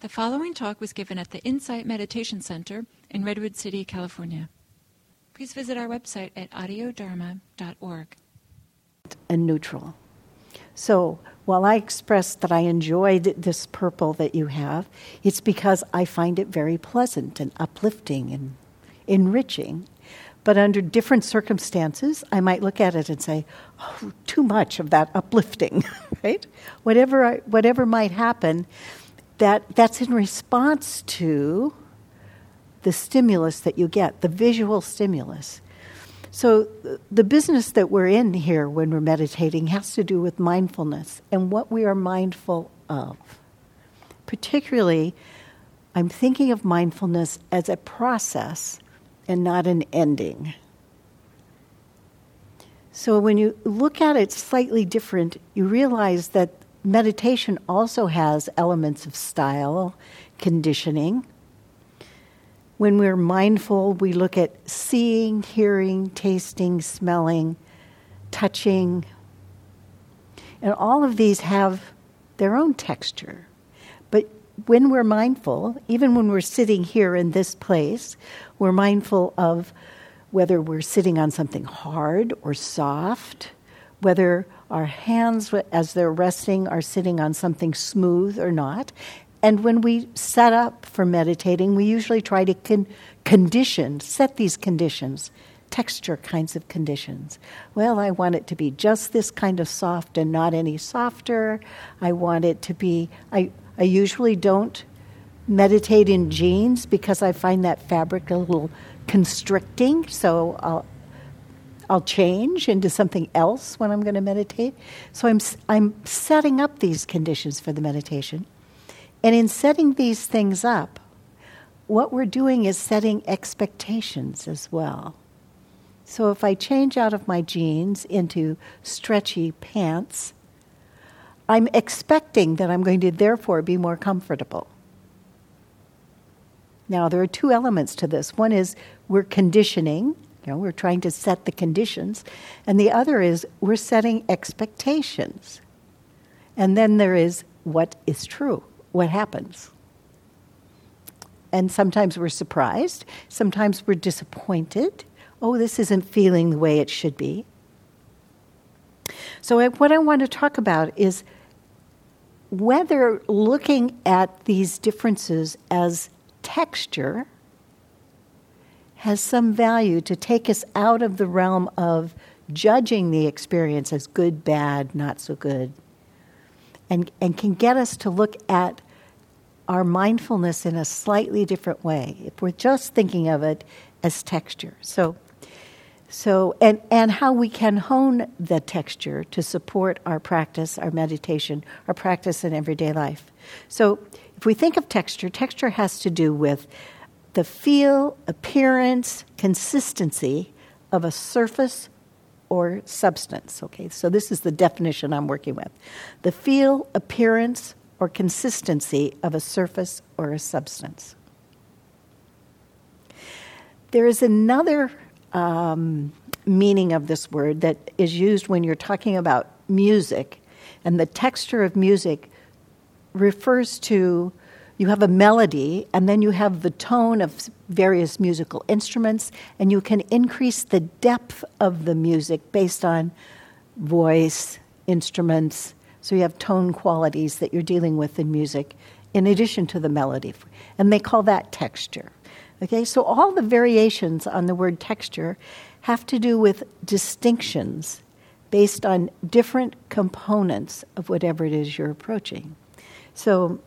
The following talk was given at the Insight Meditation Center in Redwood City, California. Please visit our website at audiodharma.org. And neutral. So while I express that I enjoyed this purple that you have, it's because I find it very pleasant and uplifting and enriching. But under different circumstances, I might look at it and say, oh, too much of that uplifting, right? Whatever, I, whatever might happen, that, that's in response to the stimulus that you get, the visual stimulus. So, the business that we're in here when we're meditating has to do with mindfulness and what we are mindful of. Particularly, I'm thinking of mindfulness as a process and not an ending. So, when you look at it slightly different, you realize that meditation also has elements of style, conditioning. When we're mindful, we look at seeing, hearing, tasting, smelling, touching. And all of these have their own texture. But when we're mindful, even when we're sitting here in this place, we're mindful of whether we're sitting on something hard or soft, whether our hands, as they're resting, are sitting on something smooth or not. And when we set up for meditating, we usually try to con- condition, set these conditions, texture kinds of conditions. Well, I want it to be just this kind of soft and not any softer. I want it to be, I, I usually don't meditate in jeans because I find that fabric a little constricting. So I'll, I'll change into something else when I'm going to meditate. So I'm, I'm setting up these conditions for the meditation. And in setting these things up, what we're doing is setting expectations as well. So if I change out of my jeans into stretchy pants, I'm expecting that I'm going to therefore be more comfortable. Now, there are two elements to this. One is we're conditioning you know, we're trying to set the conditions. And the other is we're setting expectations. And then there is what is true, what happens. And sometimes we're surprised, sometimes we're disappointed. Oh, this isn't feeling the way it should be. So, what I want to talk about is whether looking at these differences as texture has some value to take us out of the realm of judging the experience as good, bad, not so good, and, and can get us to look at our mindfulness in a slightly different way if we're just thinking of it as texture. So, so and, and how we can hone the texture to support our practice, our meditation, our practice in everyday life. So, if we think of texture, texture has to do with the feel, appearance, consistency of a surface or substance. Okay, so this is the definition I'm working with. The feel, appearance, or consistency of a surface or a substance. There is another um, meaning of this word that is used when you're talking about music, and the texture of music refers to you have a melody, and then you have the tone of various musical instruments, and you can increase the depth of the music based on voice, instruments. So you have tone qualities that you're dealing with in music in addition to the melody. And they call that texture. Okay, so all the variations on the word texture have to do with distinctions based on different components of whatever it is you're approaching. So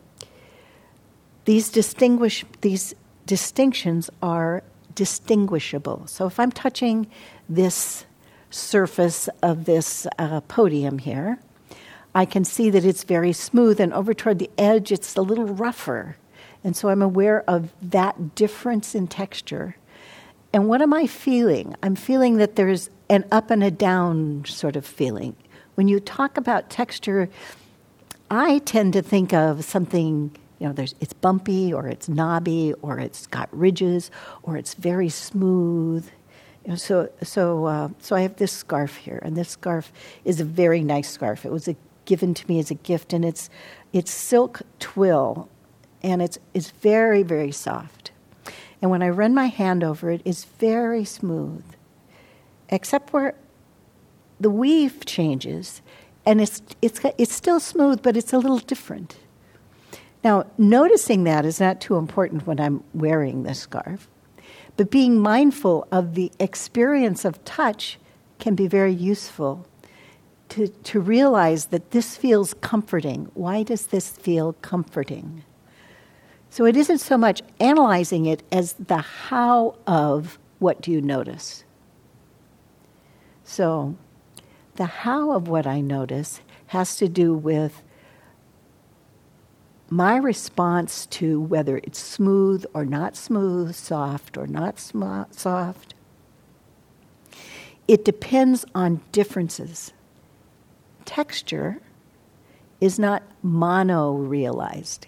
these distinguish these distinctions are distinguishable. So if I'm touching this surface of this uh, podium here, I can see that it's very smooth, and over toward the edge, it's a little rougher. And so I'm aware of that difference in texture. And what am I feeling? I'm feeling that there's an up and a down sort of feeling. When you talk about texture, I tend to think of something you know, there's, it's bumpy or it's knobby or it's got ridges or it's very smooth. You know, so, so, uh, so I have this scarf here, and this scarf is a very nice scarf. It was a, given to me as a gift, and it's, it's silk twill, and it's, it's very, very soft. And when I run my hand over it, it's very smooth, except where the weave changes, and it's, it's, it's still smooth, but it's a little different. Now, noticing that is not too important when I'm wearing this scarf, but being mindful of the experience of touch can be very useful to, to realize that this feels comforting. Why does this feel comforting? So it isn't so much analyzing it as the how of what do you notice. So the how of what I notice has to do with my response to whether it's smooth or not smooth, soft or not sm- soft. It depends on differences. Texture is not mono realized.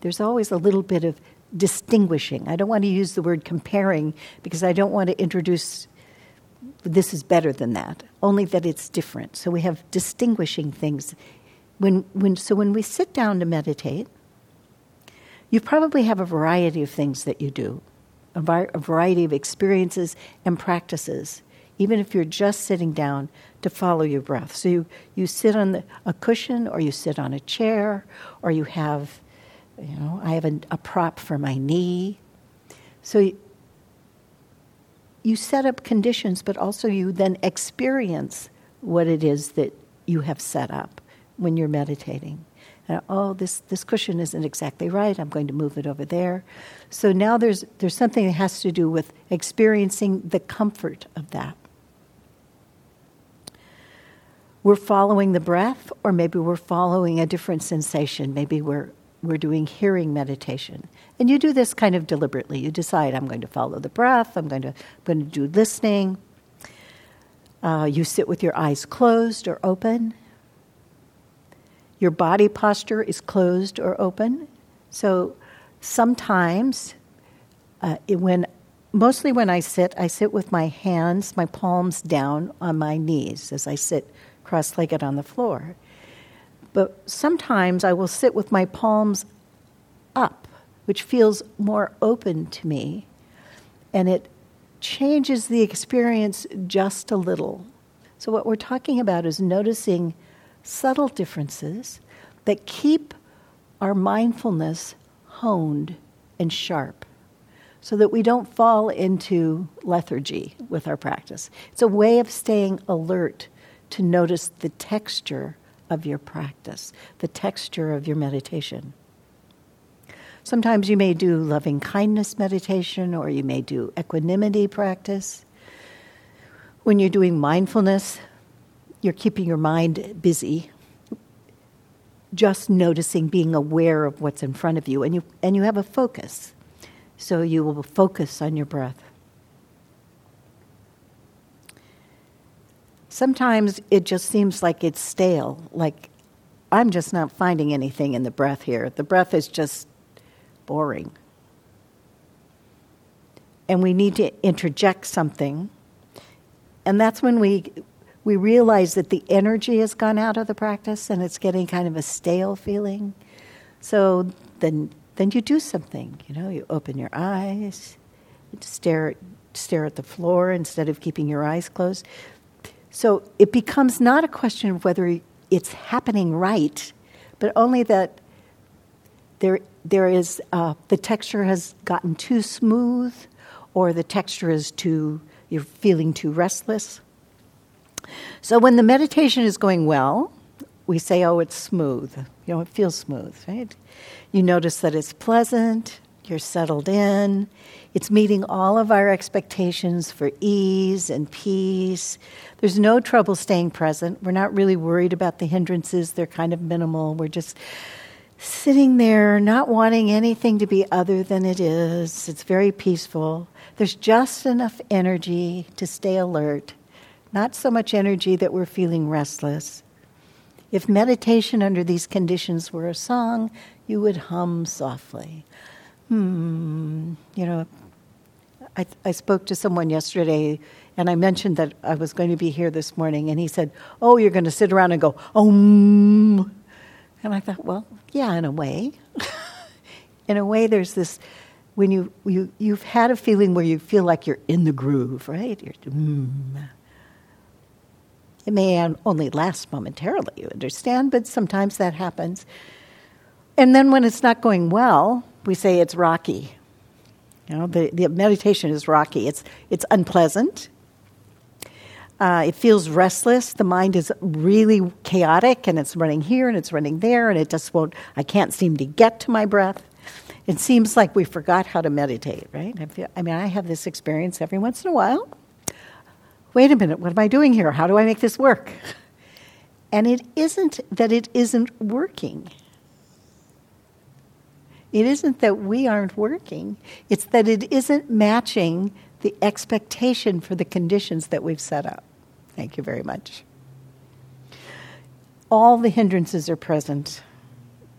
There's always a little bit of distinguishing. I don't want to use the word comparing because I don't want to introduce this is better than that, only that it's different. So we have distinguishing things when, when, so when we sit down to meditate, you probably have a variety of things that you do, a, a variety of experiences and practices, even if you're just sitting down to follow your breath. So you, you sit on the, a cushion, or you sit on a chair, or you have, you know, I have a, a prop for my knee. So you, you set up conditions, but also you then experience what it is that you have set up when you're meditating. And, oh, this, this cushion isn't exactly right. I'm going to move it over there. So now there's, there's something that has to do with experiencing the comfort of that. We're following the breath, or maybe we're following a different sensation. Maybe we're, we're doing hearing meditation. And you do this kind of deliberately. You decide, I'm going to follow the breath, I'm going to, I'm going to do listening. Uh, you sit with your eyes closed or open your body posture is closed or open. So sometimes, uh, it, when mostly when I sit, I sit with my hands, my palms down on my knees as I sit cross legged on the floor. But sometimes I will sit with my palms up, which feels more open to me, and it changes the experience just a little. So, what we're talking about is noticing subtle differences that keep our mindfulness honed and sharp so that we don't fall into lethargy with our practice. It's a way of staying alert to notice the texture of your practice, the texture of your meditation. Sometimes you may do loving kindness meditation or you may do equanimity practice. When you're doing mindfulness, you're keeping your mind busy, just noticing, being aware of what's in front of you, and you, and you have a focus. So you will focus on your breath. Sometimes it just seems like it's stale, like I'm just not finding anything in the breath here. The breath is just boring. And we need to interject something. And that's when we we realize that the energy has gone out of the practice and it's getting kind of a stale feeling. So then, then you do something. You know, you open your eyes, you stare, stare at the floor instead of keeping your eyes closed. So it becomes not a question of whether it's happening right, but only that there, there is uh, the texture has gotten too smooth, or the texture is too you're feeling too restless so when the meditation is going well, we say, oh, it's smooth. You know, it feels smooth, right? You notice that it's pleasant, you're settled in, it's meeting all of our expectations for ease and peace. There's no trouble staying present. We're not really worried about the hindrances, they're kind of minimal. We're just sitting there, not wanting anything to be other than it is. It's very peaceful. There's just enough energy to stay alert not so much energy that we're feeling restless. If meditation under these conditions were a song, you would hum softly. Hmm, you know, I, I spoke to someone yesterday and I mentioned that I was going to be here this morning, and he said, Oh, you're going to sit around and go, Om. And I thought, well, yeah, in a way. in a way, there's this when you, you, you've had a feeling where you feel like you're in the groove, right? You're, mm. It may only last momentarily, you understand, but sometimes that happens. And then when it's not going well, we say it's rocky. You know, the, the meditation is rocky. It's, it's unpleasant. Uh, it feels restless. The mind is really chaotic and it's running here and it's running there and it just won't, I can't seem to get to my breath. It seems like we forgot how to meditate, right? I, feel, I mean, I have this experience every once in a while. Wait a minute, what am I doing here? How do I make this work? And it isn't that it isn't working. It isn't that we aren't working, it's that it isn't matching the expectation for the conditions that we've set up. Thank you very much. All the hindrances are present.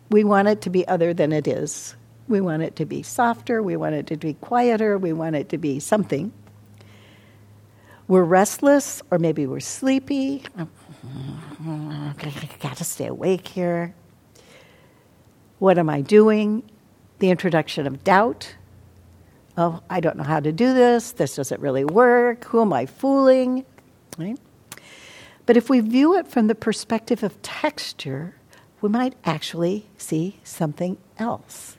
We want it to be other than it is. We want it to be softer, we want it to be quieter, we want it to be something. We're restless, or maybe we're sleepy. I got to stay awake here. What am I doing? The introduction of doubt. Oh, I don't know how to do this. This doesn't really work. Who am I fooling? Right? But if we view it from the perspective of texture, we might actually see something else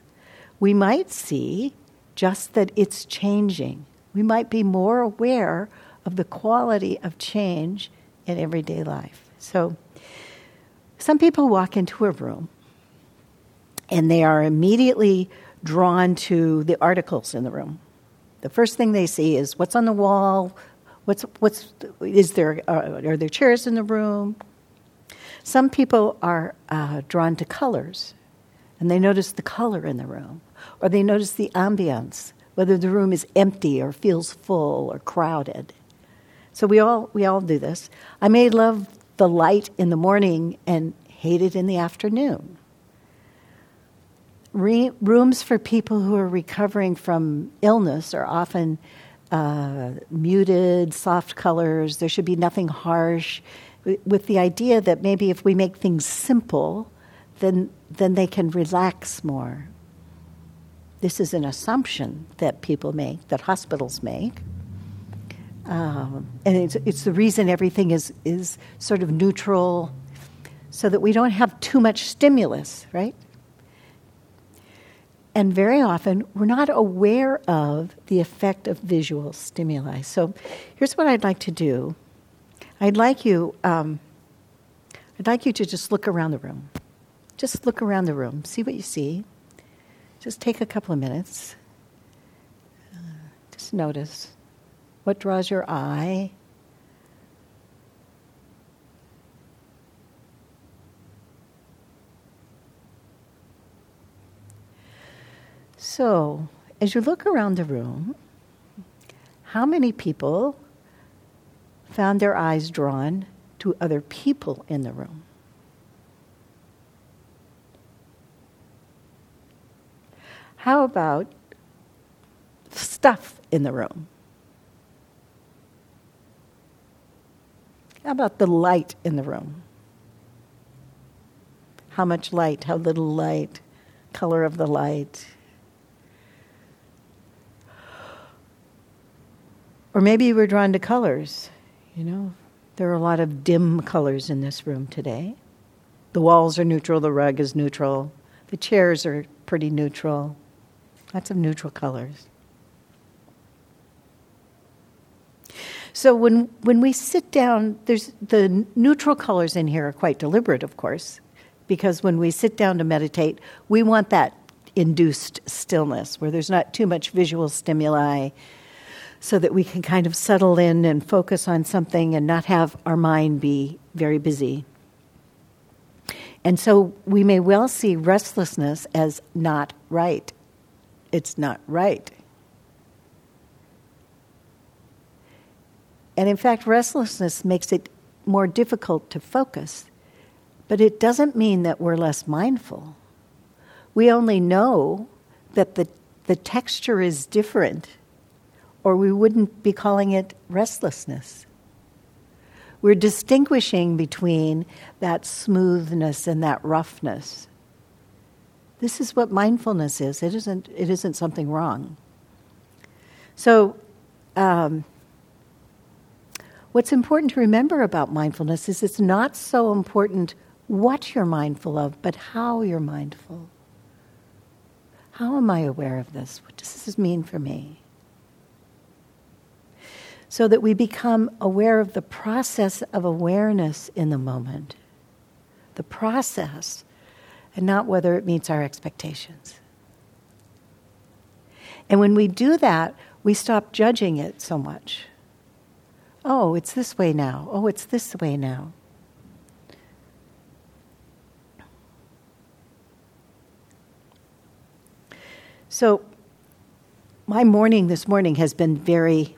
we might see just that it's changing. We might be more aware of the quality of change in everyday life. So, some people walk into a room and they are immediately drawn to the articles in the room. The first thing they see is what's on the wall, what's, what's, is there, uh, are there chairs in the room? Some people are uh, drawn to colors and they notice the color in the room or they notice the ambience, whether the room is empty or feels full or crowded. So we all we all do this. I may love the light in the morning and hate it in the afternoon. Re- rooms for people who are recovering from illness are often uh, muted, soft colors. There should be nothing harsh, with the idea that maybe if we make things simple, then then they can relax more. This is an assumption that people make, that hospitals make. Um, and it's, it's the reason everything is, is sort of neutral, so that we don't have too much stimulus, right? And very often, we're not aware of the effect of visual stimuli. So here's what I'd like to do I'd like you, um, I'd like you to just look around the room. Just look around the room, see what you see. Just take a couple of minutes. Uh, just notice what draws your eye. So, as you look around the room, how many people found their eyes drawn to other people in the room? How about stuff in the room? How about the light in the room? How much light, how little light, color of the light. Or maybe you were drawn to colors. You know, there are a lot of dim colors in this room today. The walls are neutral, the rug is neutral, the chairs are pretty neutral. Lots of neutral colors. So when when we sit down, there's the neutral colors in here are quite deliberate, of course, because when we sit down to meditate, we want that induced stillness where there's not too much visual stimuli, so that we can kind of settle in and focus on something and not have our mind be very busy. And so we may well see restlessness as not right it's not right. And in fact, restlessness makes it more difficult to focus, but it doesn't mean that we're less mindful. We only know that the, the texture is different, or we wouldn't be calling it restlessness. we're distinguishing between that smoothness and that roughness. This is what mindfulness is. It isn't, it isn't something wrong. So, um, what's important to remember about mindfulness is it's not so important what you're mindful of, but how you're mindful. How am I aware of this? What does this mean for me? So that we become aware of the process of awareness in the moment, the process, and not whether it meets our expectations. And when we do that, we stop judging it so much. Oh, it's this way now. Oh, it's this way now. So, my morning this morning has been very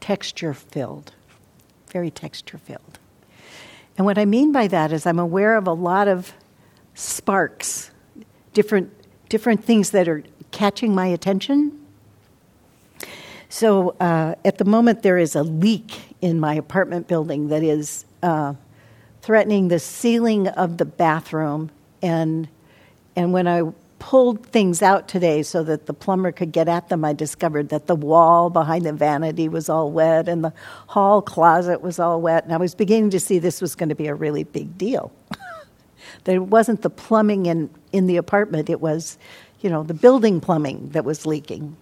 texture filled, very texture filled. And what I mean by that is I'm aware of a lot of sparks, different, different things that are catching my attention. So uh, at the moment, there is a leak in my apartment building that is uh, threatening the ceiling of the bathroom. And, and when I pulled things out today so that the plumber could get at them, I discovered that the wall behind the vanity was all wet and the hall closet was all wet. And I was beginning to see this was going to be a really big deal. that it wasn't the plumbing in, in the apartment, it was, you know, the building plumbing that was leaking.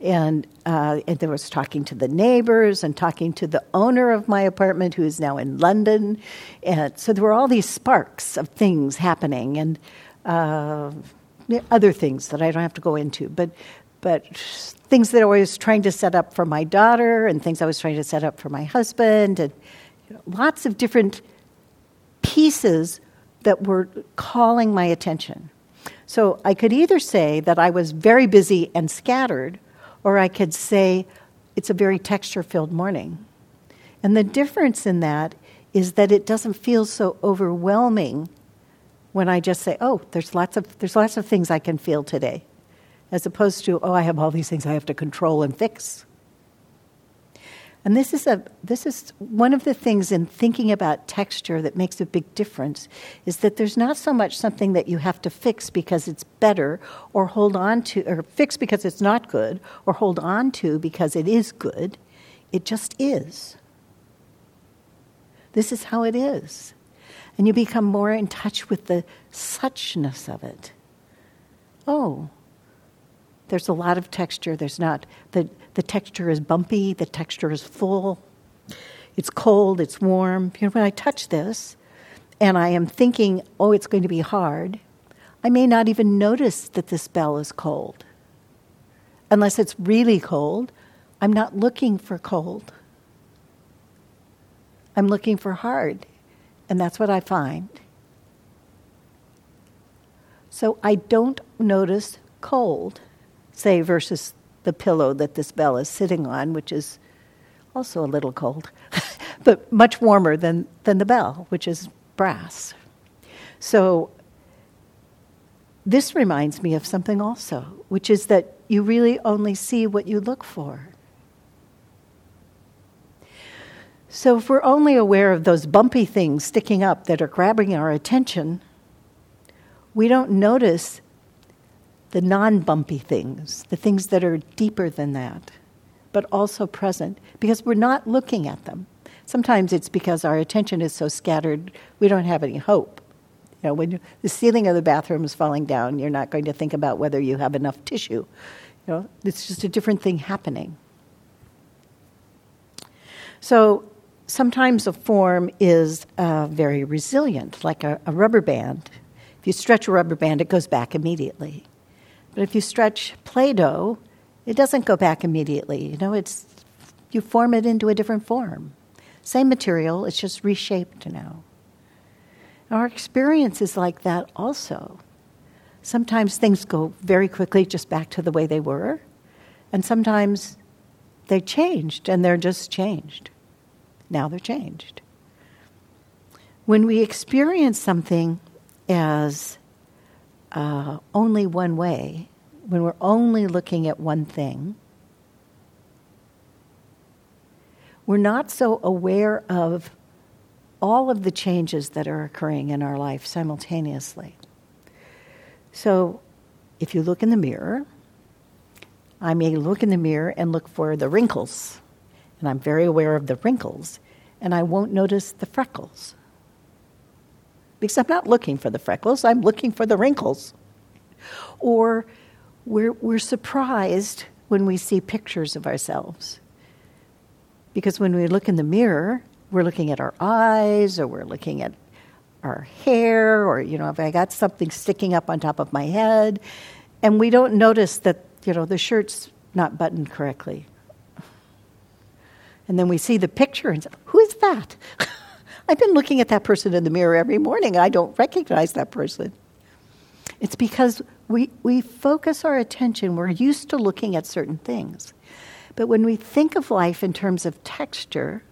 And, uh, and there was talking to the neighbors and talking to the owner of my apartment who is now in London. And so there were all these sparks of things happening. And uh, other things that I don't have to go into, but but things that I was trying to set up for my daughter and things I was trying to set up for my husband and you know, lots of different pieces that were calling my attention. So I could either say that I was very busy and scattered, or I could say it's a very texture filled morning. And the difference in that is that it doesn't feel so overwhelming when I just say, "Oh, there's lots of there's lots of things I can feel today," as opposed to, "Oh, I have all these things I have to control and fix." And this is a this is one of the things in thinking about texture that makes a big difference is that there's not so much something that you have to fix because it's better or hold on to or fix because it's not good or hold on to because it is good. It just is. This is how it is and you become more in touch with the suchness of it. Oh, there's a lot of texture. There's not, the, the texture is bumpy, the texture is full, it's cold, it's warm. You know, when I touch this and I am thinking, oh, it's going to be hard, I may not even notice that this bell is cold. Unless it's really cold, I'm not looking for cold. I'm looking for hard. And that's what I find. So I don't notice cold, say, versus the pillow that this bell is sitting on, which is also a little cold, but much warmer than, than the bell, which is brass. So this reminds me of something also, which is that you really only see what you look for. So, if we're only aware of those bumpy things sticking up that are grabbing our attention, we don't notice the non bumpy things, the things that are deeper than that, but also present, because we're not looking at them. Sometimes it's because our attention is so scattered, we don't have any hope. You know, when the ceiling of the bathroom is falling down, you're not going to think about whether you have enough tissue. You know, it's just a different thing happening. So sometimes a form is uh, very resilient, like a, a rubber band. If you stretch a rubber band, it goes back immediately. But if you stretch Play Doh, it doesn't go back immediately. You know, it's, you form it into a different form. Same material, it's just reshaped now. Our experience is like that also. Sometimes things go very quickly just back to the way they were, and sometimes they changed and they're just changed. Now they're changed. When we experience something as uh, only one way, when we're only looking at one thing, we're not so aware of all of the changes that are occurring in our life simultaneously. So, if you look in the mirror, I may look in the mirror and look for the wrinkles, and I'm very aware of the wrinkles, and I won't notice the freckles. Because I'm not looking for the freckles, I'm looking for the wrinkles. Or we're, we're surprised when we see pictures of ourselves. Because when we look in the mirror, we're looking at our eyes or we're looking at our hair or, you know, if I got something sticking up on top of my head, and we don't notice that, you know, the shirt's not buttoned correctly. And then we see the picture and say, Who is that? I've been looking at that person in the mirror every morning. I don't recognize that person. It's because we, we focus our attention, we're used to looking at certain things. But when we think of life in terms of texture,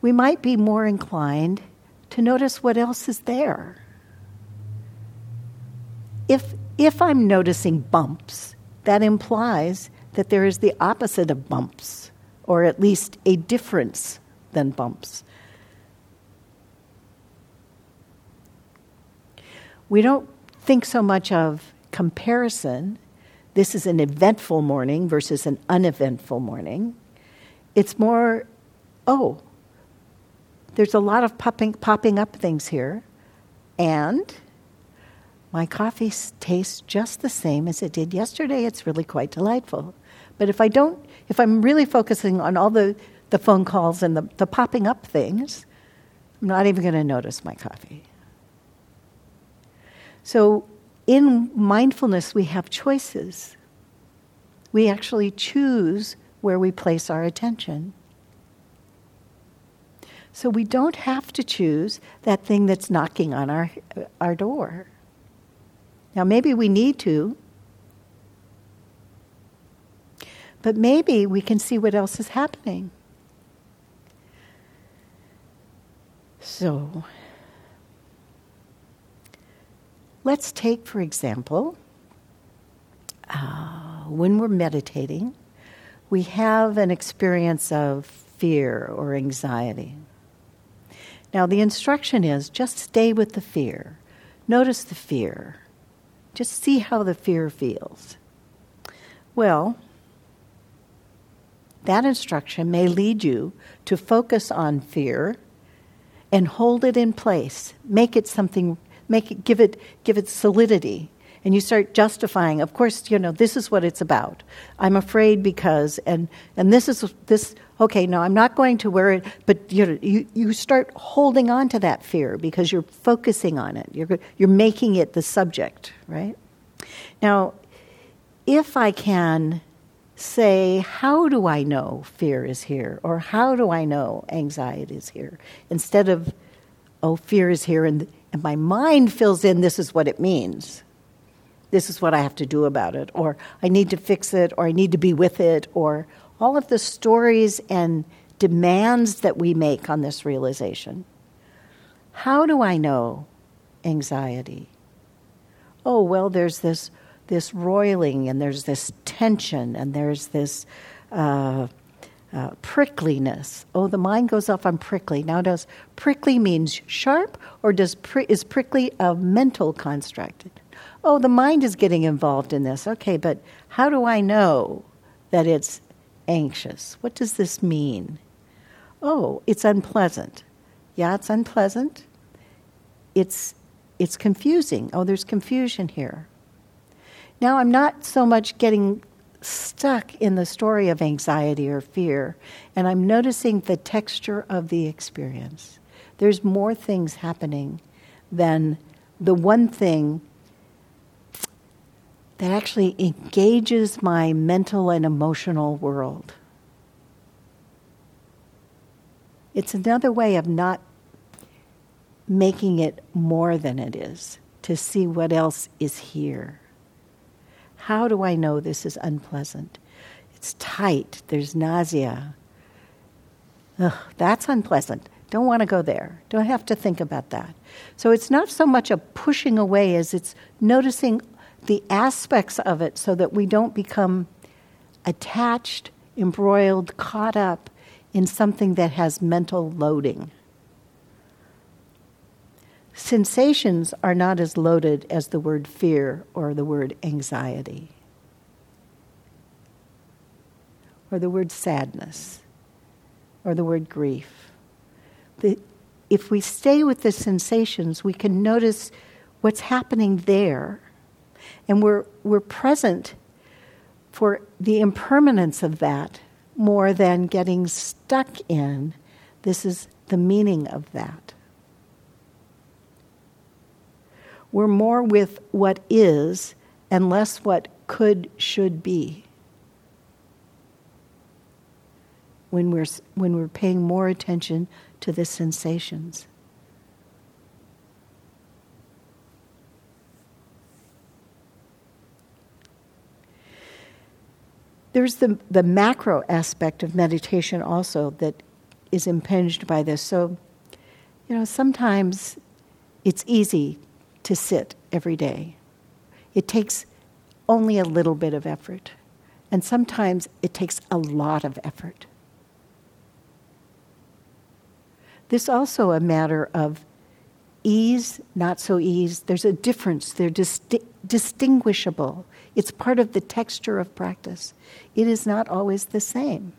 we might be more inclined to notice what else is there. If, if I'm noticing bumps, that implies that there is the opposite of bumps, or at least a difference than bumps. We don't think so much of comparison. This is an eventful morning versus an uneventful morning. It's more, oh, there's a lot of popping, popping up things here, and my coffee tastes just the same as it did yesterday. It's really quite delightful. But if I don't, if I'm really focusing on all the, the phone calls and the, the popping up things, I'm not even going to notice my coffee. So in mindfulness, we have choices. We actually choose where we place our attention. So we don't have to choose that thing that's knocking on our, our door. Now, maybe we need to, but maybe we can see what else is happening. So, let's take, for example, uh, when we're meditating, we have an experience of fear or anxiety. Now, the instruction is just stay with the fear. Notice the fear. Just see how the fear feels. Well, that instruction may lead you to focus on fear and hold it in place. Make it something, make it, give it, give it solidity. And you start justifying of course you know this is what it's about. I'm afraid because and and this is this okay no i'm not going to wear it but you know you, you start holding on to that fear because you're focusing on it. You're you're making it the subject right? Now if i can say how do i know fear is here or how do i know anxiety is here instead of oh fear is here and and my mind fills in this is what it means this is what I have to do about it, or I need to fix it, or I need to be with it, or all of the stories and demands that we make on this realization. How do I know anxiety? Oh, well, there's this, this roiling, and there's this tension, and there's this uh, uh, prickliness. Oh, the mind goes off on prickly. Now, does prickly means sharp, or does pri- is prickly a mental construct? oh, the mind is getting involved in this. Okay, but how do I know that it's anxious? What does this mean? Oh, it's unpleasant. Yeah, it's unpleasant. It's it's confusing. Oh, there's confusion here. Now I'm not so much getting stuck in the story of anxiety or fear, and I'm noticing the texture of the experience. There's more things happening than the one thing that actually engages my mental and emotional world. It's another way of not making it more than it is, to see what else is here. How do I know this is unpleasant? It's tight, there's nausea. Ugh, that's unpleasant. Don't want to go there. Don't have to think about that. So it's not so much a pushing away as it's noticing the aspects of it so that we don't become attached, embroiled, caught up in something that has mental loading. Sensations are not as loaded as the word fear or the word anxiety or the word sadness or the word grief. The, if we stay with the sensations, we can notice what's happening there and we're, we're present for the impermanence of that more than getting stuck in this is the meaning of that. We're more with what is and less what could, should be. When we're, when we're paying more attention to the sensations. There's the, the macro aspect of meditation also that is impinged by this. So, you know, sometimes it's easy to sit every day. It takes only a little bit of effort. And sometimes it takes a lot of effort. This also a matter of ease, not so ease. There's a difference. They're disti- distinguishable. It's part of the texture of practice. It is not always the same.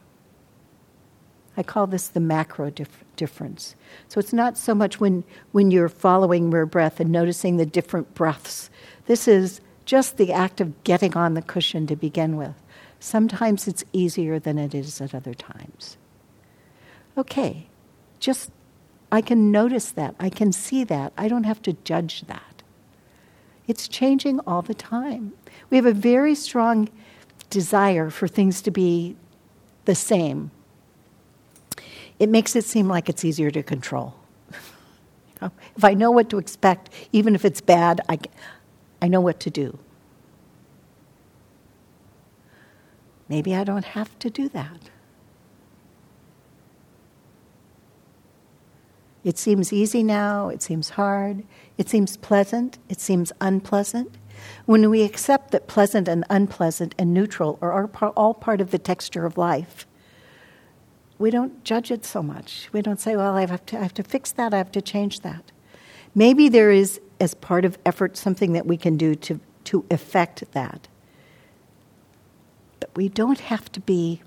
I call this the macro dif- difference. So it's not so much when, when you're following your breath and noticing the different breaths. This is just the act of getting on the cushion to begin with. Sometimes it's easier than it is at other times. Okay, just I can notice that. I can see that. I don't have to judge that. It's changing all the time. We have a very strong desire for things to be the same. It makes it seem like it's easier to control. if I know what to expect, even if it's bad, I, I know what to do. Maybe I don't have to do that. It seems easy now, it seems hard, it seems pleasant, it seems unpleasant. When we accept that pleasant and unpleasant and neutral are all part of the texture of life, we don't judge it so much. We don't say, well, I have to, I have to fix that, I have to change that. Maybe there is, as part of effort, something that we can do to, to affect that. But we don't have to be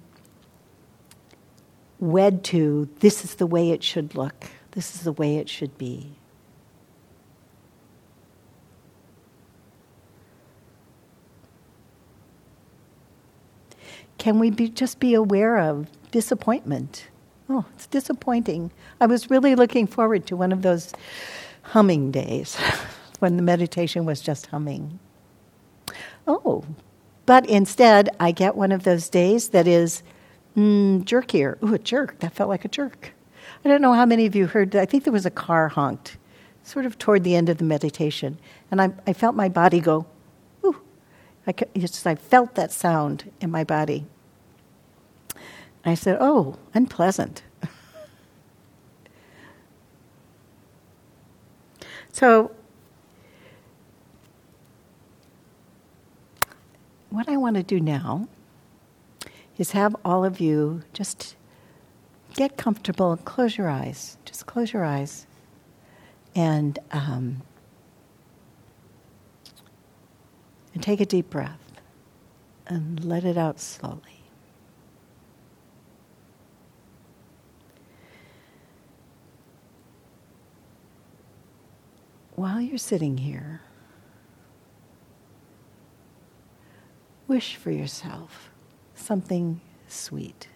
wed to this is the way it should look. This is the way it should be. Can we be, just be aware of disappointment? Oh, it's disappointing. I was really looking forward to one of those humming days when the meditation was just humming. Oh, but instead, I get one of those days that is mm, jerkier. Ooh, a jerk. That felt like a jerk. I don't know how many of you heard, I think there was a car honked sort of toward the end of the meditation. And I, I felt my body go, ooh. I, just, I felt that sound in my body. I said, oh, unpleasant. so, what I want to do now is have all of you just get comfortable and close your eyes. Just close your eyes. And, um, and take a deep breath and let it out slowly. While you're sitting here, wish for yourself something sweet,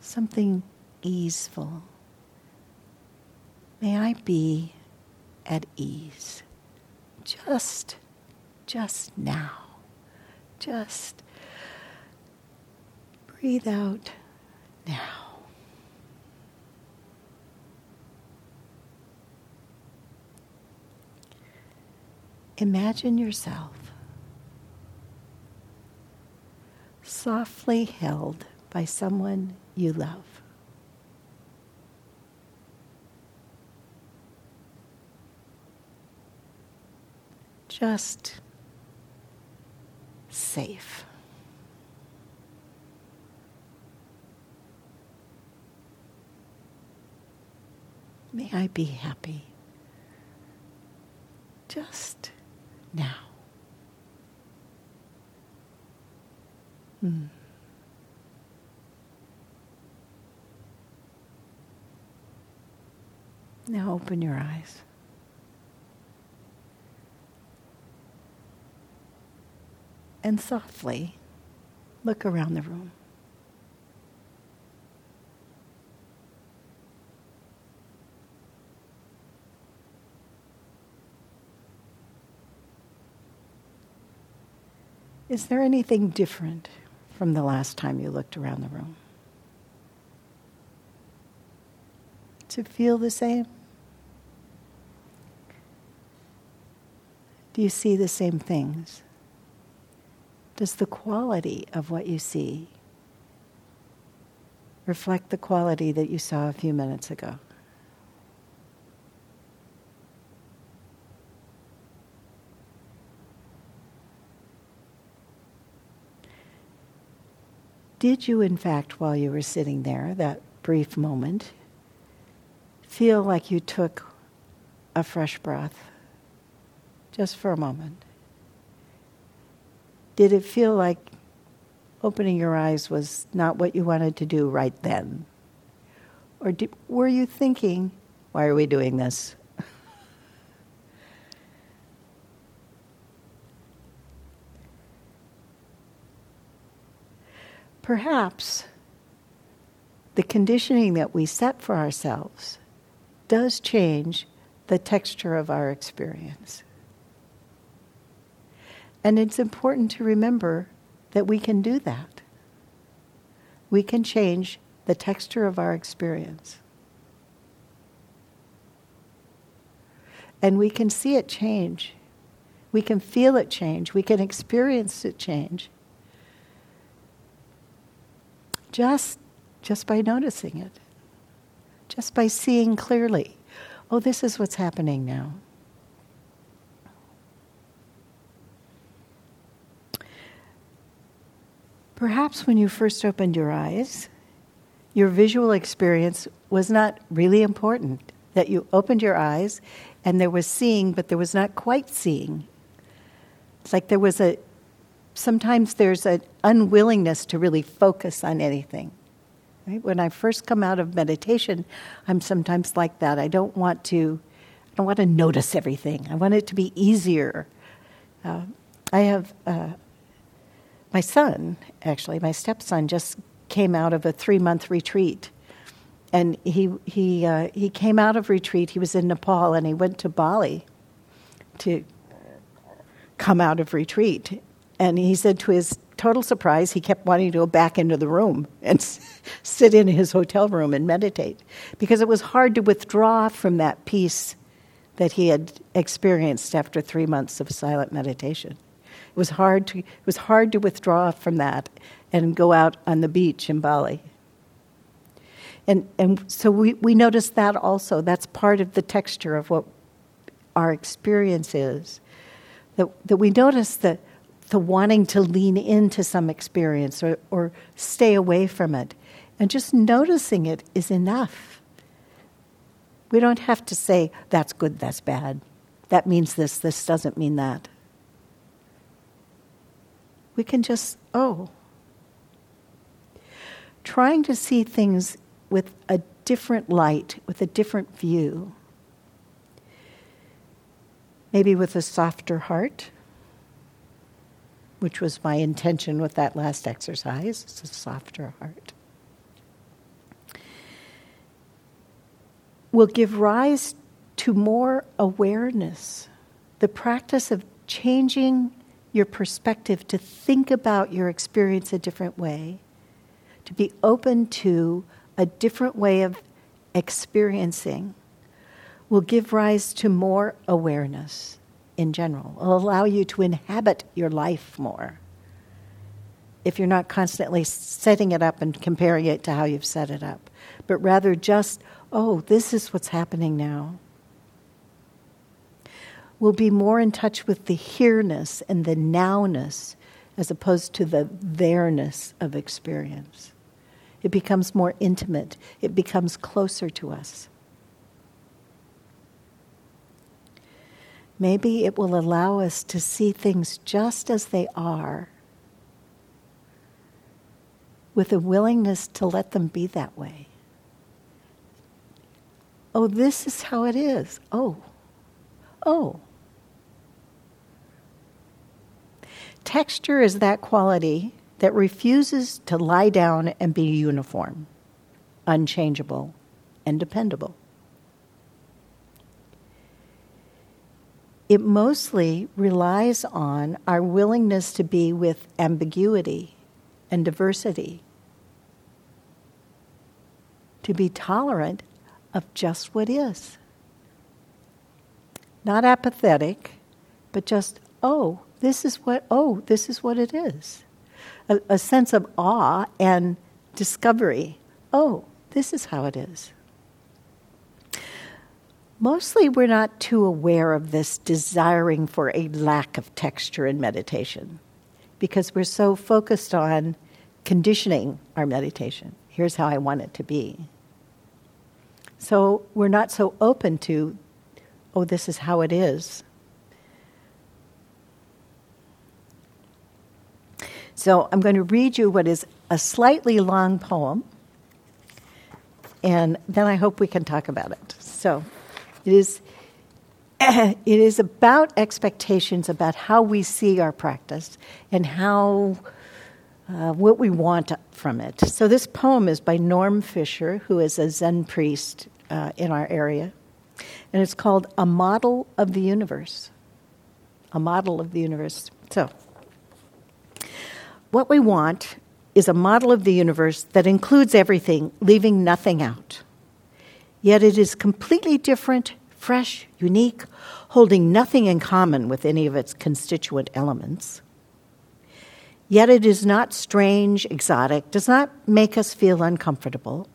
something easeful. May I be at ease just, just now. Just breathe out now. Imagine yourself softly held by someone you love. just safe. May I be happy just now. Hmm. Now open your eyes. And softly look around the room. Is there anything different from the last time you looked around the room? It feel the same? Do you see the same things? Does the quality of what you see reflect the quality that you saw a few minutes ago? Did you, in fact, while you were sitting there, that brief moment, feel like you took a fresh breath just for a moment? Did it feel like opening your eyes was not what you wanted to do right then? Or did, were you thinking, why are we doing this? Perhaps the conditioning that we set for ourselves does change the texture of our experience. And it's important to remember that we can do that. We can change the texture of our experience. And we can see it change. We can feel it change. We can experience it change just just by noticing it. Just by seeing clearly. Oh this is what's happening now. Perhaps when you first opened your eyes your visual experience was not really important. That you opened your eyes and there was seeing but there was not quite seeing. It's like there was a sometimes there's an unwillingness to really focus on anything. Right? When I first come out of meditation, I'm sometimes like that. I don't want to, I don't want to notice everything. I want it to be easier. Uh, I have uh, my son, actually, my stepson, just came out of a three month retreat. And he, he, uh, he came out of retreat. He was in Nepal and he went to Bali to come out of retreat. And he said to his total surprise, he kept wanting to go back into the room and sit in his hotel room and meditate because it was hard to withdraw from that peace that he had experienced after three months of silent meditation. It was hard to, it was hard to withdraw from that and go out on the beach in Bali. And, and so we, we noticed that also. That's part of the texture of what our experience is. That, that we notice that the wanting to lean into some experience or, or stay away from it. And just noticing it is enough. We don't have to say, that's good, that's bad. That means this, this doesn't mean that. We can just, oh. Trying to see things with a different light, with a different view. Maybe with a softer heart which was my intention with that last exercise. It's a softer heart. Will give rise to more awareness. The practice of changing your perspective to think about your experience a different way, to be open to a different way of experiencing, will give rise to more awareness in general. It'll allow you to inhabit your life more if you're not constantly setting it up and comparing it to how you've set it up, but rather just, oh, this is what's happening now. We'll be more in touch with the here-ness and the nowness as opposed to the there-ness of experience. It becomes more intimate, it becomes closer to us. Maybe it will allow us to see things just as they are with a willingness to let them be that way. Oh, this is how it is. Oh, oh. Texture is that quality that refuses to lie down and be uniform, unchangeable, and dependable. It mostly relies on our willingness to be with ambiguity and diversity, to be tolerant of just what is. Not apathetic, but just, oh, this is what, oh, this is what it is. A, a sense of awe and discovery. Oh, this is how it is. Mostly, we're not too aware of this desiring for a lack of texture in meditation because we're so focused on conditioning our meditation. Here's how I want it to be. So we're not so open to, oh, this is how it is. So I'm going to read you what is a slightly long poem, and then I hope we can talk about it. So it is, it is about expectations about how we see our practice and how uh, what we want from it. So this poem is by Norm Fischer, who is a Zen priest uh, in our area. And it's called A Model of the Universe. A Model of the Universe. So, what we want is a model of the universe that includes everything, leaving nothing out. Yet it is completely different, fresh, unique, holding nothing in common with any of its constituent elements. Yet it is not strange, exotic, does not make us feel uncomfortable.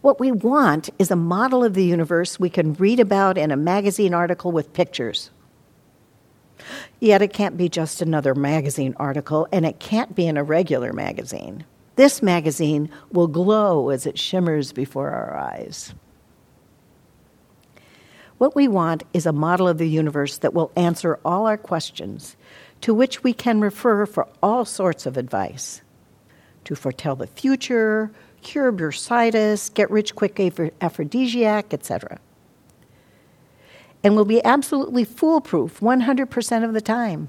What we want is a model of the universe we can read about in a magazine article with pictures. Yet it can't be just another magazine article, and it can't be in a regular magazine. This magazine will glow as it shimmers before our eyes. What we want is a model of the universe that will answer all our questions, to which we can refer for all sorts of advice to foretell the future, cure bursitis, get rich quick aphrodisiac, etc. And will be absolutely foolproof 100% of the time.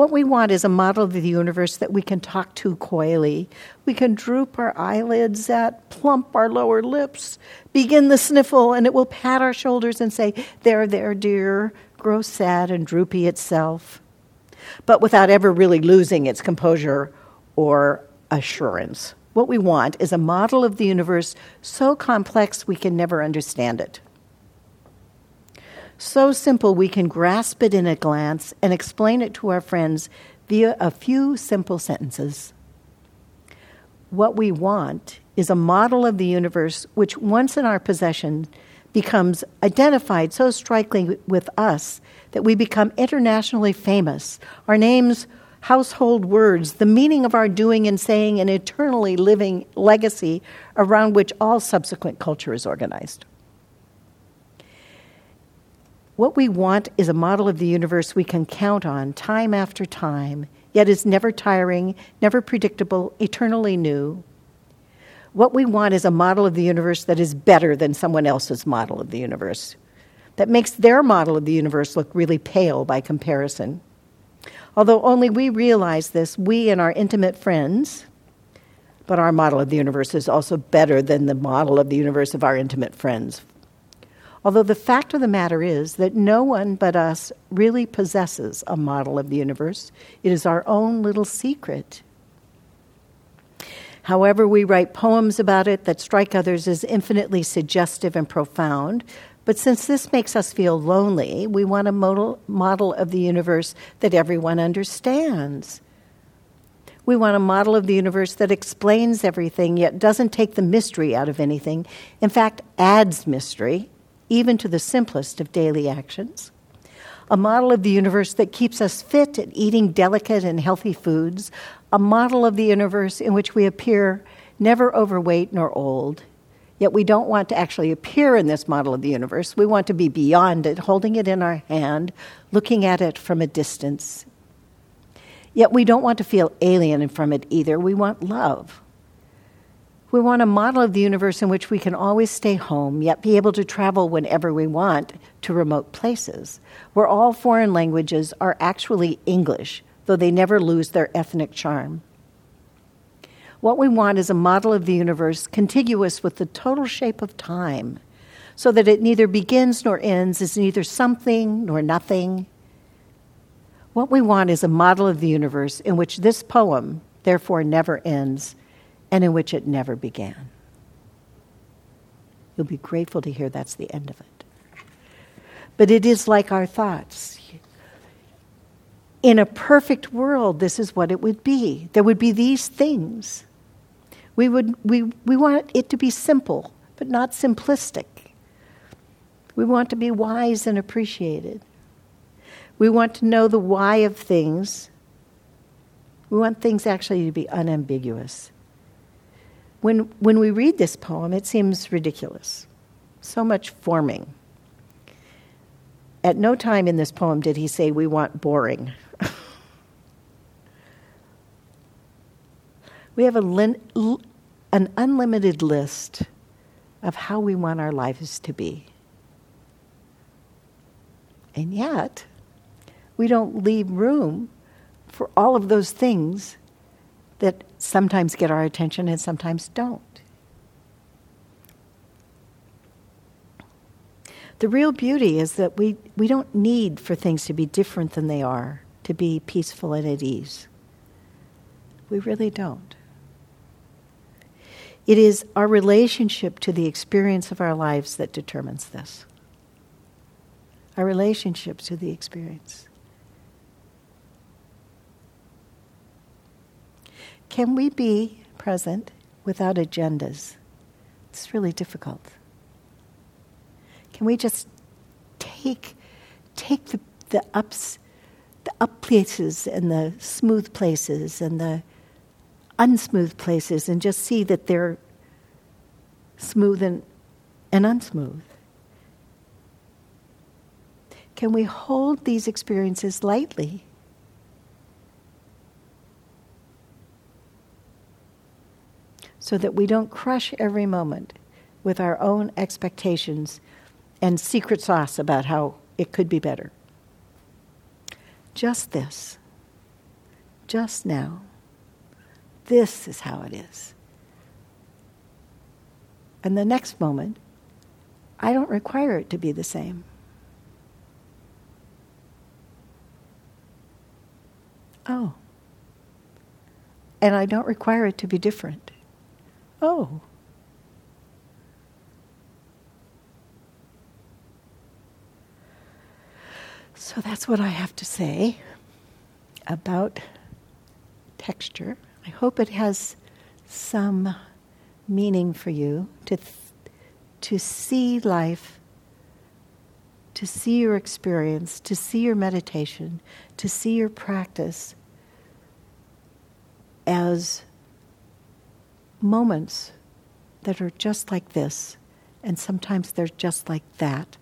What we want is a model of the universe that we can talk to coyly. We can droop our eyelids at, plump our lower lips, begin the sniffle, and it will pat our shoulders and say, There, there, dear, grow sad and droopy itself, but without ever really losing its composure or assurance. What we want is a model of the universe so complex we can never understand it. So simple we can grasp it in a glance and explain it to our friends via a few simple sentences. What we want is a model of the universe which, once in our possession, becomes identified so strikingly with us that we become internationally famous. Our names household words, the meaning of our doing and saying, an eternally living legacy around which all subsequent culture is organized. What we want is a model of the universe we can count on time after time, yet is never tiring, never predictable, eternally new. What we want is a model of the universe that is better than someone else's model of the universe, that makes their model of the universe look really pale by comparison. Although only we realize this, we and our intimate friends, but our model of the universe is also better than the model of the universe of our intimate friends. Although the fact of the matter is that no one but us really possesses a model of the universe, it is our own little secret. However, we write poems about it that strike others as infinitely suggestive and profound, but since this makes us feel lonely, we want a model, model of the universe that everyone understands. We want a model of the universe that explains everything, yet doesn't take the mystery out of anything. In fact, adds mystery, even to the simplest of daily actions. A model of the universe that keeps us fit at eating delicate and healthy foods. A model of the universe in which we appear never overweight nor old, Yet we don't want to actually appear in this model of the universe. We want to be beyond it, holding it in our hand, looking at it from a distance. Yet we don't want to feel alien from it either. We want love. We want a model of the universe in which we can always stay home, yet be able to travel whenever we want to remote places, where all foreign languages are actually English, though they never lose their ethnic charm. What we want is a model of the universe contiguous with the total shape of time, so that it neither begins nor ends, is neither something nor nothing. What we want is a model of the universe in which this poem, therefore, never ends and in which it never began. You'll be grateful to hear that's the end of it. But it is like our thoughts. In a perfect world, this is what it would be. There would be these things. We, would, we, we want it to be simple, but not simplistic. We want to be wise and appreciated. We want to know the why of things. We want things actually to be unambiguous. When, when we read this poem, it seems ridiculous. So much forming. At no time in this poem did he say, We want boring. we have a an unlimited list of how we want our lives to be. And yet, we don't leave room for all of those things that sometimes get our attention and sometimes don't. The real beauty is that we, we don't need for things to be different than they are, to be peaceful and at ease. We really don't. It is our relationship to the experience of our lives that determines this. Our relationship to the experience. Can we be present without agendas? It's really difficult. Can we just take, take the, the ups, the up places and the smooth places and the unsmooth places and just see that they're smooth and, and unsmooth? Can we hold these experiences lightly? So that we don't crush every moment with our own expectations and secret sauce about how it could be better. Just this, just now, this is how it is. And the next moment, I don't require it to be the same. Oh. And I don't require it to be different. Oh. So that's what I have to say about texture. I hope it has some meaning for you to, th- to see life, to see your experience, to see your meditation, to see your practice as moments that are just like this, and sometimes they're just like that,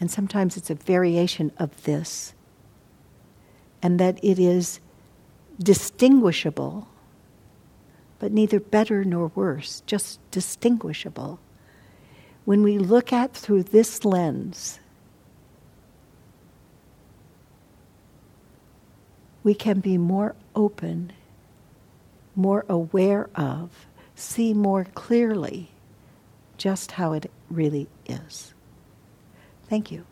and sometimes it's a variation of this, and that it is distinguishable, but neither better nor worse, just distinguishable. When we look at through this lens, we can be more open more aware of, see more clearly just how it really is. Thank you.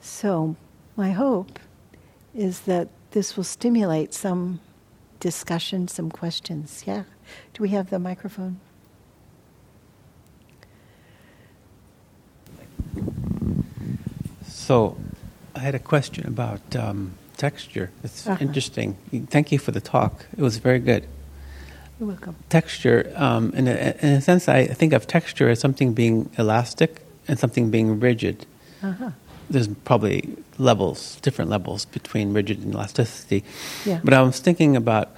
So, my hope is that this will stimulate some discussion, some questions. Yeah? Do we have the microphone? So, I had a question about um, texture. It's uh-huh. interesting. Thank you for the talk. It was very good. You're welcome. Texture, um, in, a, in a sense, I think of texture as something being elastic and something being rigid. Uh-huh. There's probably levels, different levels between rigid and elasticity. Yeah. But I was thinking about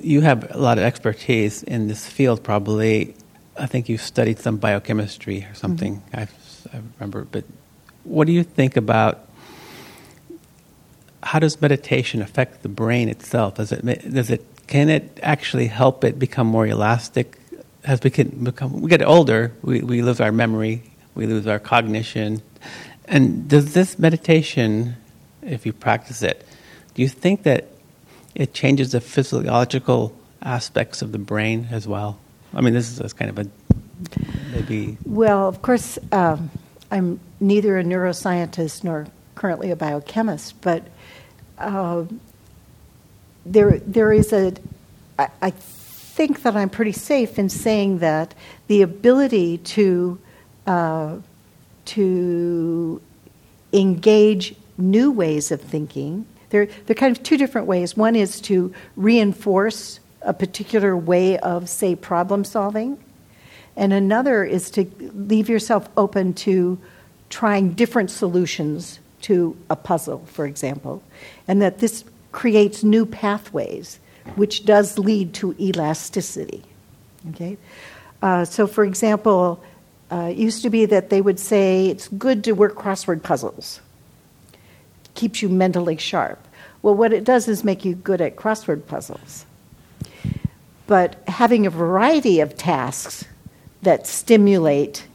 you have a lot of expertise in this field, probably. I think you studied some biochemistry or something. Mm-hmm. I, I remember, but what do you think about how does meditation affect the brain itself? Does it does it can it actually help it become more elastic? As we can become, we get older, we, we lose our memory, we lose our cognition, and does this meditation, if you practice it, do you think that it changes the physiological aspects of the brain as well? I mean, this is kind of a maybe. Well, of course, um, I'm neither a neuroscientist nor currently a biochemist, but uh, there there is a. I, I think that I'm pretty safe in saying that the ability to uh, to engage new ways of thinking. There, there are kind of two different ways. One is to reinforce a particular way of, say, problem solving, and another is to leave yourself open to trying different solutions to a puzzle, for example, and that this creates new pathways, which does lead to elasticity. Okay? Uh, so, for example, uh, it used to be that they would say it's good to work crossword puzzles, keeps you mentally sharp. Well, what it does is make you good at crossword puzzles. But having a variety of tasks that stimulate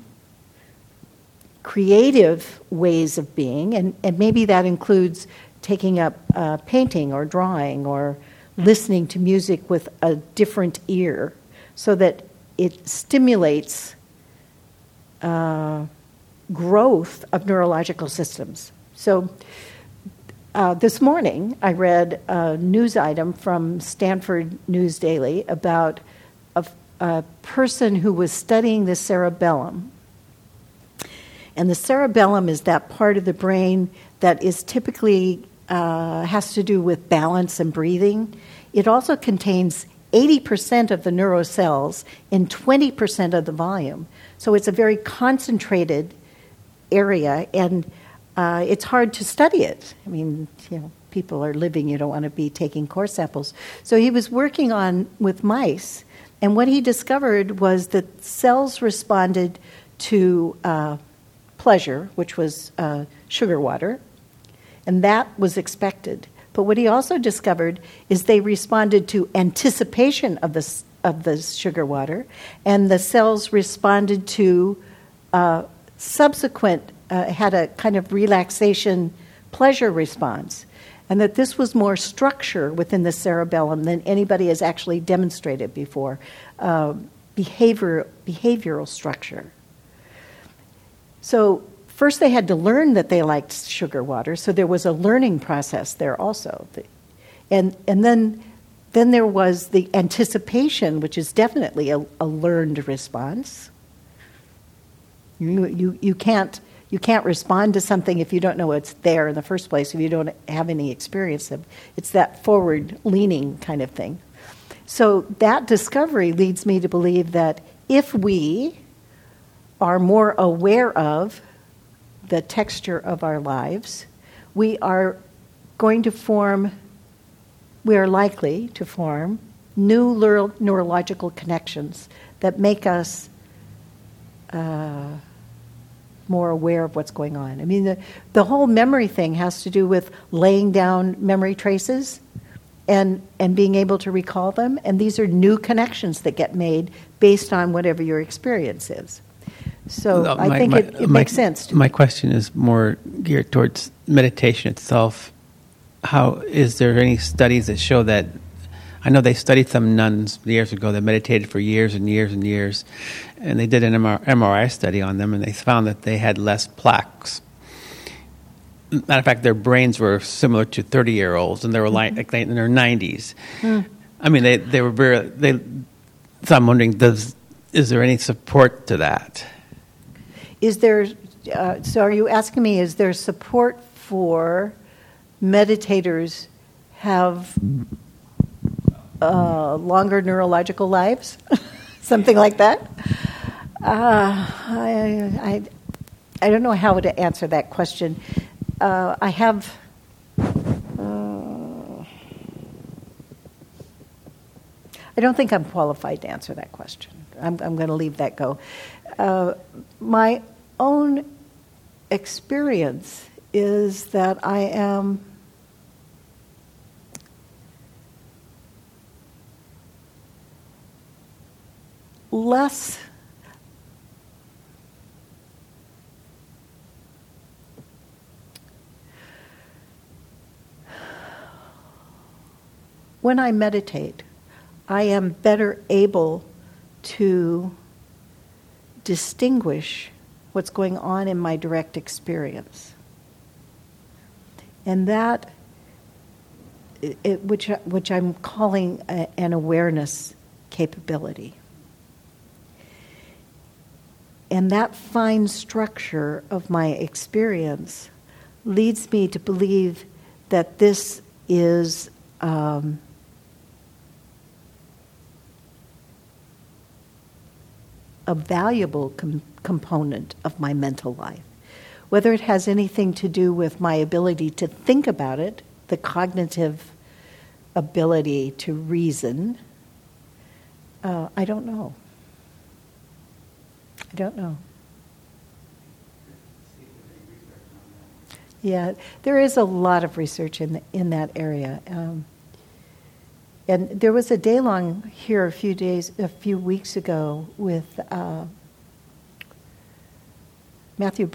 creative ways of being, and, and maybe that includes taking up uh, painting or drawing or listening to music with a different ear so that it stimulates uh, growth of neurological systems. So, uh, this morning I read a news item from Stanford News Daily about a, a person who was studying the cerebellum. And the cerebellum is that part of the brain that is typically uh, has to do with balance and breathing. It also contains 80% of the neurocells in 20% of the volume. So it's a very concentrated area, and uh, it's hard to study it. I mean, you know, people are living, you don't want to be taking core samples. So he was working on with mice, and what he discovered was that cells responded to uh, pleasure, which was uh, sugar water, and that was expected. But what he also discovered is they responded to anticipation of the of the sugar water, and the cells responded to uh, subsequent, uh, had a kind of relaxation pleasure response. And that this was more structure within the cerebellum than anybody has actually demonstrated before uh, behavior, behavioral structure. So, first they had to learn that they liked sugar water, so there was a learning process there also. And, and then then there was the anticipation, which is definitely a, a learned response. You, you, you, can't, you can't respond to something if you don't know it's there in the first place, if you don't have any experience of It's that forward leaning kind of thing. So that discovery leads me to believe that if we are more aware of the texture of our lives, we are going to form we are likely to form new neuro- neurological connections that make us uh, more aware of what's going on. I mean, the, the whole memory thing has to do with laying down memory traces and, and being able to recall them. And these are new connections that get made based on whatever your experience is. So no, I think my, it, it my, makes sense. my question is more geared towards meditation itself how is there any studies that show that? I know they studied some nuns years ago that meditated for years and years and years, and they did an MRI study on them, and they found that they had less plaques. Matter of fact, their brains were similar to thirty-year-olds, and they were like, like in their nineties. Mm. I mean, they they were very. They, so I'm wondering, does is there any support to that? Is there? Uh, so, are you asking me? Is there support for meditators have uh, longer neurological lives, something like that. Uh, I, I, I don't know how to answer that question. Uh, I have. Uh, I don't think I'm qualified to answer that question. I'm, I'm going to leave that go. My own experience is that I am less when I meditate, I am better able to distinguish what's going on in my direct experience. And that, it, which, which I'm calling a, an awareness capability. And that fine structure of my experience leads me to believe that this is um, a valuable com- component of my mental life. Whether it has anything to do with my ability to think about it, the cognitive ability to reason, uh, I don't know. I don't know. Yeah, there is a lot of research in the, in that area. Um, and there was a day long here a few days, a few weeks ago with uh, Matthew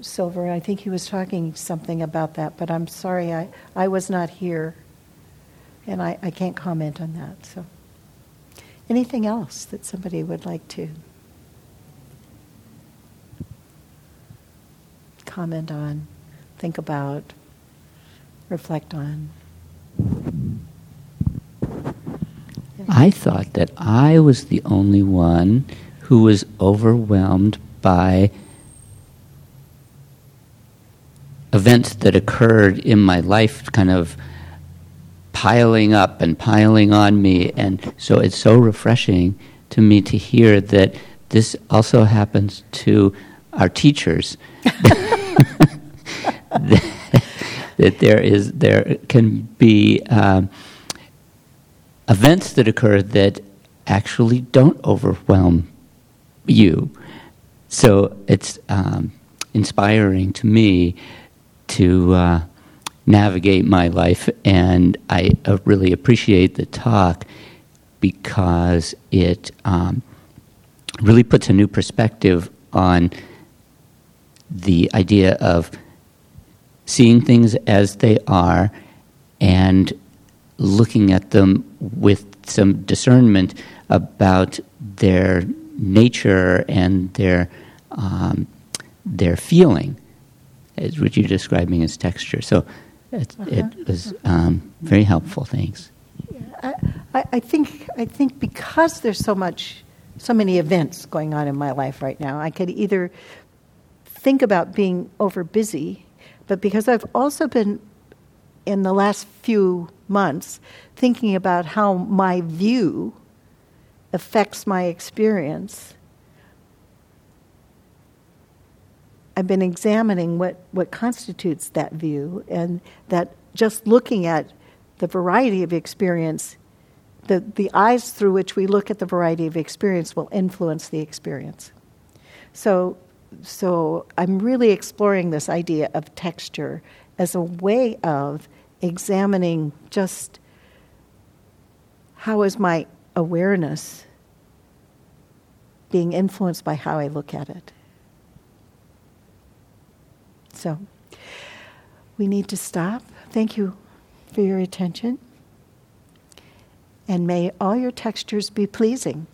Silver. I think he was talking something about that, but I'm sorry, I, I was not here, and I, I can't comment on that. So, anything else that somebody would like to comment on, think about, reflect on? I thought that I was the only one who was overwhelmed by events that occurred in my life, kind of piling up and piling on me. And so it's so refreshing to me to hear that this also happens to our teachers. that, that, there is there can be um, events that occur that actually don't overwhelm you. So it's um, inspiring to me to uh, navigate my life, and I uh, really appreciate the talk because it um, really puts a new perspective on the idea of seeing things as they are and looking at them with some discernment about their nature and their um, their feeling, as what you're describing as texture. So it, uh-huh. it was um, very helpful. Thanks. Yeah, I, I think I think because there's so much, so many events going on in my life right now, I could either think about being over busy, but because I've also been in the last few months thinking about how my view affects my experience. I've been examining what, what constitutes that view, and that just looking at the variety of experience, the, the eyes through which we look at the variety of experience will influence the experience. So, so I'm really exploring this idea of texture as a way of examining just how is my awareness being influenced by how I look at it. So, we need to stop. Thank you for your attention. And may all your textures be pleasing.